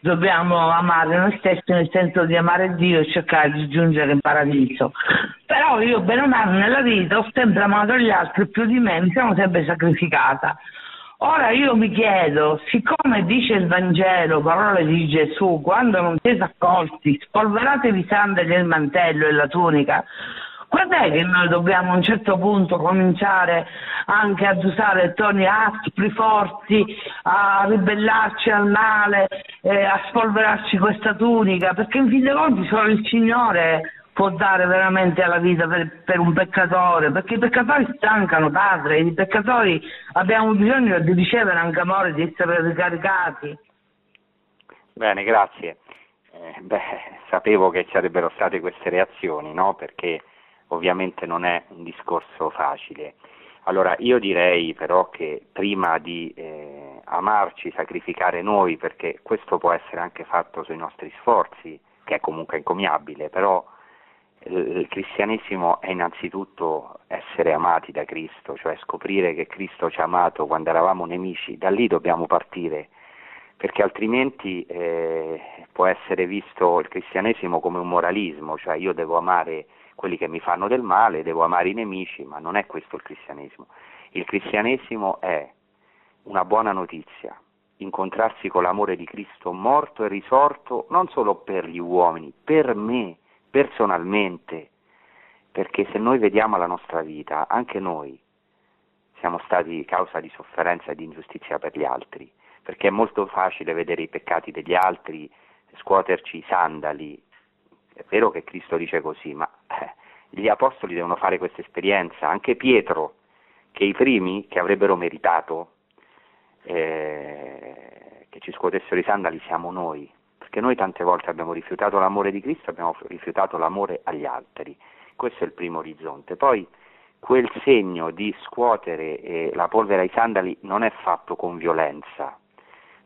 C: dobbiamo amare noi stessi nel senso di amare Dio e cercare di giungere in paradiso. Però io, bene o male, nella vita ho sempre amato gli altri più di me, mi sono sempre sacrificata. Ora io mi chiedo, siccome dice il Vangelo, parole di Gesù, quando non siete accolti, spolveratevi i sandali e il mantello e la tunica, quant'è che noi dobbiamo a un certo punto cominciare anche ad usare toni aspri, forti, a ribellarci al male, eh, a spolverarci questa tunica? Perché in fin dei conti solo il Signore può dare veramente alla vita per, per, un peccatore, perché i peccatori stancano, padre, i peccatori abbiamo bisogno di ricevere anche amore, di essere ricaricati.
B: Bene, grazie. Eh, beh, sapevo che ci sarebbero state queste reazioni, no? Perché ovviamente non è un discorso facile. Allora, io direi però che prima di eh, amarci, sacrificare noi, perché questo può essere anche fatto sui nostri sforzi, che è comunque incommiabile, però il cristianesimo è innanzitutto essere amati da Cristo, cioè scoprire che Cristo ci ha amato quando eravamo nemici, da lì dobbiamo partire, perché altrimenti eh, può essere visto il cristianesimo come un moralismo, cioè io devo amare quelli che mi fanno del male, devo amare i nemici, ma non è questo il cristianesimo. Il cristianesimo è una buona notizia, incontrarsi con l'amore di Cristo morto e risorto non solo per gli uomini, per me personalmente, perché se noi vediamo la nostra vita, anche noi siamo stati causa di sofferenza e di ingiustizia per gli altri, perché è molto facile vedere i peccati degli altri, scuoterci i sandali, è vero che Cristo dice così, ma eh, gli apostoli devono fare questa esperienza, anche Pietro, che i primi che avrebbero meritato eh, che ci scuotessero i sandali siamo noi, perché noi tante volte abbiamo rifiutato l'amore di Cristo, abbiamo rifiutato l'amore agli altri. Questo è il primo orizzonte. Poi quel segno di scuotere eh, la polvere ai sandali non è fatto con violenza,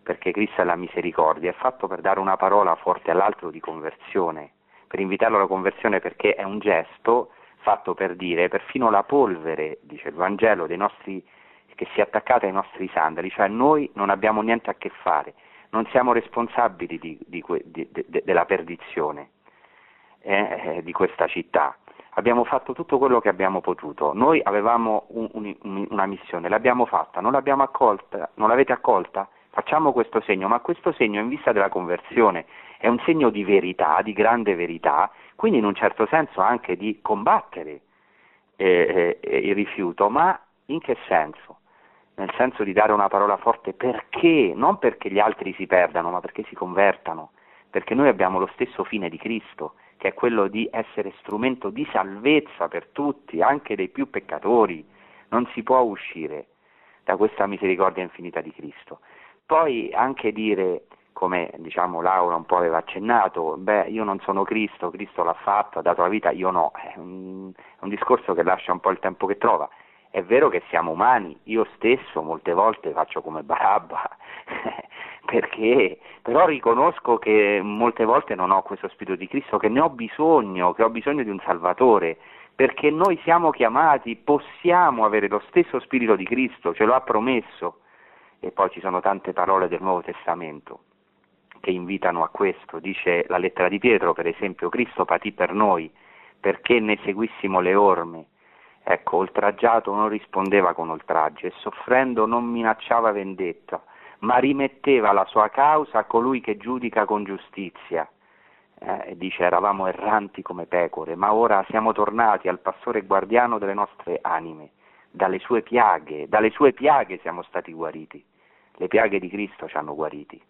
B: perché Cristo è la misericordia, è fatto per dare una parola forte all'altro di conversione, per invitarlo alla conversione perché è un gesto fatto per dire perfino la polvere, dice il Vangelo, nostri, che si è attaccata ai nostri sandali, cioè noi non abbiamo niente a che fare, non siamo responsabili di, di, di, della perdizione eh, di questa città. Abbiamo fatto tutto quello che abbiamo potuto. Noi avevamo un, un, una missione, l'abbiamo fatta, non l'abbiamo accolta, non l'avete accolta? Facciamo questo segno, ma questo segno in vista della conversione è un segno di verità, di grande verità, quindi in un certo senso anche di combattere eh, eh, il rifiuto, ma in che senso? Nel senso di dare una parola forte perché, non perché gli altri si perdano, ma perché si convertano, perché noi abbiamo lo stesso fine di Cristo, che è quello di essere strumento di salvezza per tutti, anche dei più peccatori. Non si può uscire da questa misericordia infinita di Cristo. Poi anche dire, come diciamo Laura un po' aveva accennato, beh io non sono Cristo, Cristo l'ha fatto, ha dato la vita, io no, è un, è un discorso che lascia un po' il tempo che trova è vero che siamo umani, io stesso molte volte faccio come Barabba, *laughs* perché però riconosco che molte volte non ho questo spirito di Cristo, che ne ho bisogno, che ho bisogno di un Salvatore, perché noi siamo chiamati, possiamo avere lo stesso spirito di Cristo, ce lo ha promesso. E poi ci sono tante parole del Nuovo Testamento che invitano a questo, dice la lettera di Pietro, per esempio, Cristo patì per noi perché ne seguissimo le orme Ecco, oltraggiato non rispondeva con oltraggio e soffrendo non minacciava vendetta, ma rimetteva la sua causa a colui che giudica con giustizia. Eh, dice eravamo erranti come pecore, ma ora siamo tornati al pastore guardiano delle nostre anime. Dalle sue piaghe, dalle sue piaghe siamo stati guariti. le piaghe di Cristo ci hanno guariti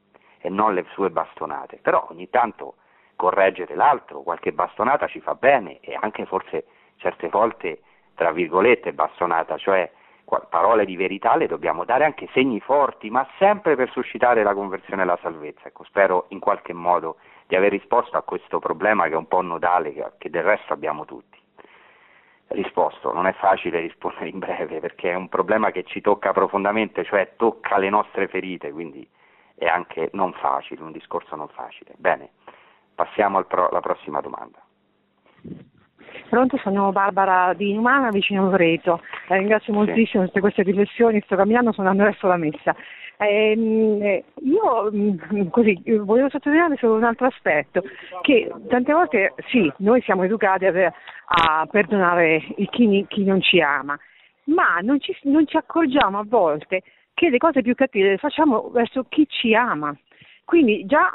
B: e non le sue bastonate, però ogni tanto correggere l'altro, qualche bastonata ci fa bene e anche forse certe volte, tra virgolette, bastonata, cioè parole di verità le dobbiamo dare anche segni forti, ma sempre per suscitare la conversione e la salvezza. Ecco, spero in qualche modo di aver risposto a questo problema che è un po' nodale, che del resto abbiamo tutti. Risposto, non è facile rispondere in breve perché è un problema che ci tocca profondamente, cioè tocca le nostre ferite, quindi è anche non facile, un discorso non facile. Bene, passiamo alla prossima domanda.
D: Pronto, sono Barbara di Inumana, vicino a Loreto. Eh, ringrazio moltissimo per queste riflessioni, sto camminando, sono andando verso la messa. Ehm, eh, io mm, così, volevo sottolineare solo un altro aspetto, che tante volte sì, noi siamo educati a, a perdonare chi, chi, non ci ama, ma non ci, non ci accorgiamo a volte che le cose più cattive le facciamo verso chi ci ama. Quindi già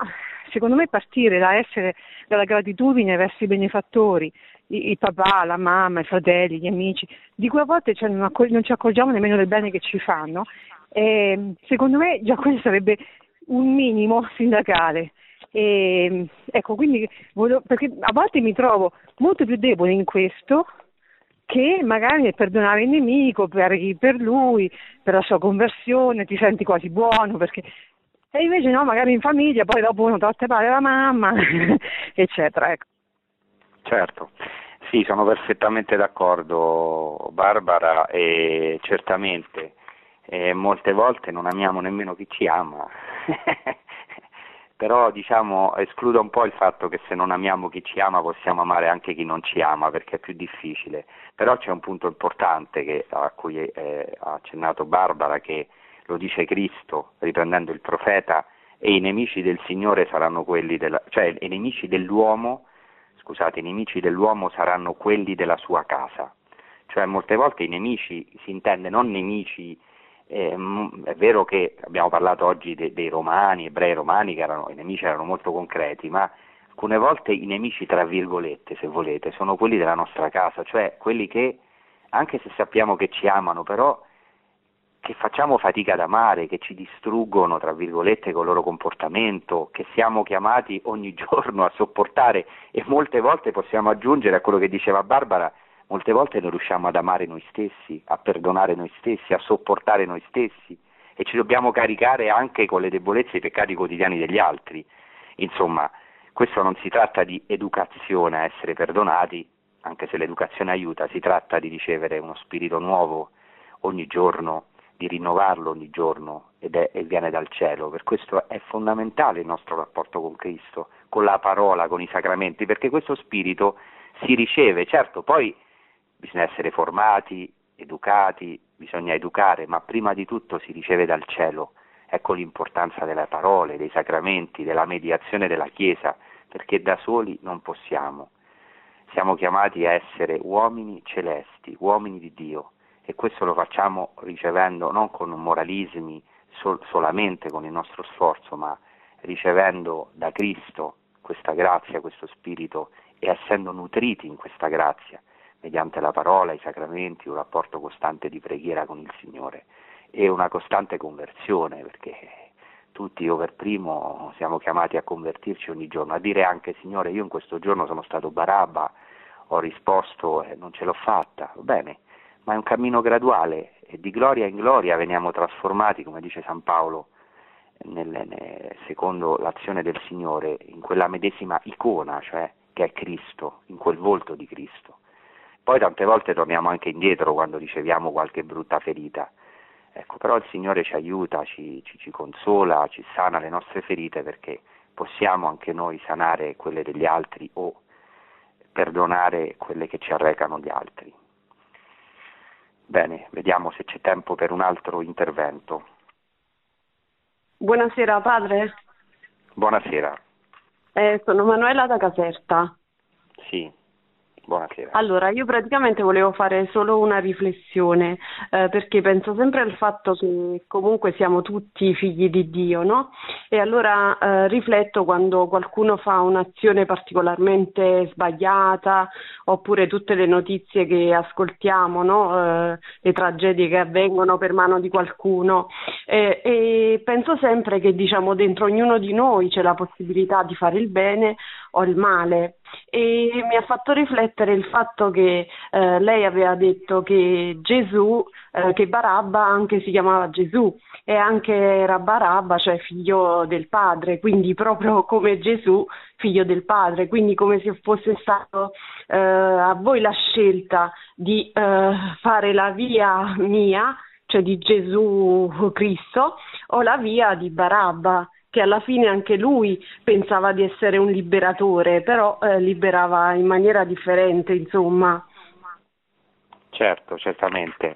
D: secondo me partire da essere dalla gratitudine verso i benefattori, il papà, la mamma, i fratelli, gli amici, di cui a volte cioè, non, accor- non, ci accorgiamo nemmeno del bene che ci fanno, e, secondo me già quello sarebbe un minimo sindacale. E, ecco, quindi volevo, perché a volte mi trovo molto più debole in questo che magari nel perdonare il nemico, preghi per lui, per la sua conversione, ti senti quasi buono perché e invece no, magari in famiglia, poi dopo uno trotte pare la mamma, *laughs* eccetera. Ecco.
B: Certo, sì, sono perfettamente d'accordo Barbara e certamente eh, molte volte non amiamo nemmeno chi ci ama, *laughs* però diciamo escludo un po' il fatto che se non amiamo chi ci ama possiamo amare anche chi non ci ama perché è più difficile, però c'è un punto importante che, a cui eh, ha accennato Barbara che lo dice Cristo riprendendo il profeta, e i nemici del Signore saranno quelli della, cioè i nemici dell'uomo, scusate, i nemici dell'uomo saranno quelli della sua casa. Cioè molte volte i nemici si intende non nemici, eh, è vero che abbiamo parlato oggi de, dei romani, ebrei romani, che erano, i nemici erano molto concreti, ma alcune volte i nemici, tra virgolette, se volete, sono quelli della nostra casa, cioè quelli che, anche se sappiamo che ci amano, però che facciamo fatica ad amare, che ci distruggono, tra virgolette, con il loro comportamento, che siamo chiamati ogni *laughs* giorno a sopportare e molte volte possiamo aggiungere a quello che diceva Barbara, molte volte non riusciamo ad amare noi stessi, a perdonare noi stessi, a sopportare noi stessi e ci dobbiamo caricare anche con le debolezze e i peccati quotidiani degli altri. Insomma, questo non si tratta di educazione a essere perdonati, anche se l'educazione aiuta, si tratta di ricevere uno spirito nuovo ogni giorno di rinnovarlo ogni giorno ed è, e viene dal cielo. Per questo è fondamentale il nostro rapporto con Cristo, con la parola, con i sacramenti, perché questo spirito si riceve, certo, poi bisogna essere formati, educati, bisogna educare, ma prima di tutto si riceve dal cielo. Ecco l'importanza delle parole, dei sacramenti, della mediazione della Chiesa, perché da soli non possiamo. Siamo chiamati a essere uomini celesti, uomini di Dio, e questo lo facciamo ricevendo non con moralismi sol- solamente con il nostro sforzo, ma ricevendo da Cristo questa grazia, questo spirito e essendo nutriti in questa grazia mediante la parola, i sacramenti, un rapporto costante di preghiera con il Signore. E una costante conversione, perché tutti io per primo siamo chiamati a convertirci ogni giorno, a dire anche Signore io in questo giorno sono stato barabba, ho risposto e non ce l'ho fatta, bene, ma è un cammino graduale e di gloria in gloria veniamo trasformati, come dice San Paolo, nel, secondo l'azione del Signore, in quella medesima icona, cioè che è Cristo, in quel volto di Cristo. Poi tante volte torniamo anche indietro quando riceviamo qualche brutta ferita. Ecco, però il Signore ci aiuta, ci, ci, ci consola, ci sana le nostre ferite perché possiamo anche noi sanare quelle degli altri o perdonare quelle che ci arrecano gli altri. Bene, vediamo se c'è tempo per un altro intervento.
E: Buonasera padre.
B: Buonasera.
E: Eh, sono Manuela da Caserta.
B: Sì. Buonasera.
E: Allora, io praticamente volevo fare solo una riflessione, eh, perché penso sempre al fatto che comunque siamo tutti figli di Dio, no? E allora eh, rifletto quando qualcuno fa un'azione particolarmente sbagliata, oppure tutte le notizie che ascoltiamo, no? eh, le tragedie che avvengono per mano di qualcuno. e penso sempre che diciamo dentro ognuno di noi c'è la possibilità di fare il bene o il male. E mi ha fatto riflettere il fatto che eh, lei aveva detto che Gesù, eh, che Barabba anche si chiamava Gesù e anche era Barabba, cioè figlio del padre, quindi proprio come Gesù, figlio del padre, quindi come se fosse stato eh, a voi la scelta di eh, fare la via mia, cioè di Gesù Cristo, o la via di Barabba che alla fine anche lui pensava di essere un liberatore, però eh, liberava in maniera differente, insomma.
B: Certo, certamente.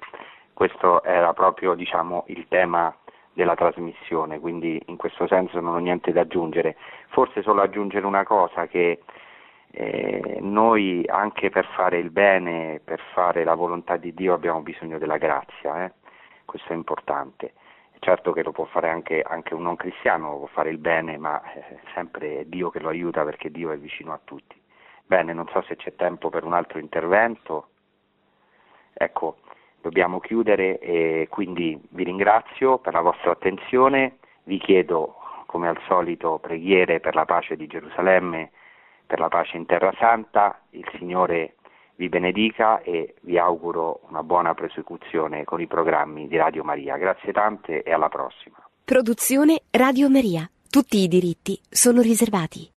B: Questo era proprio diciamo, il tema della trasmissione, quindi in questo senso non ho niente da aggiungere. Forse solo aggiungere una cosa che eh, noi anche per fare il bene, per fare la volontà di Dio abbiamo bisogno della grazia, eh? questo è importante certo che lo può fare anche, anche, un non cristiano, può fare il bene, ma è sempre Dio che lo aiuta perché Dio è vicino a tutti. Bene, non so se c'è tempo per un altro intervento. Ecco, dobbiamo chiudere e quindi vi ringrazio per la vostra attenzione, vi chiedo come al solito preghiere per la pace di Gerusalemme, per la pace in Terra Santa, il Signore vi benedica e vi auguro una buona prosecuzione con i programmi di Radio Maria. Grazie tante e alla prossima.
A: Produzione Radio Maria. Tutti i diritti sono riservati.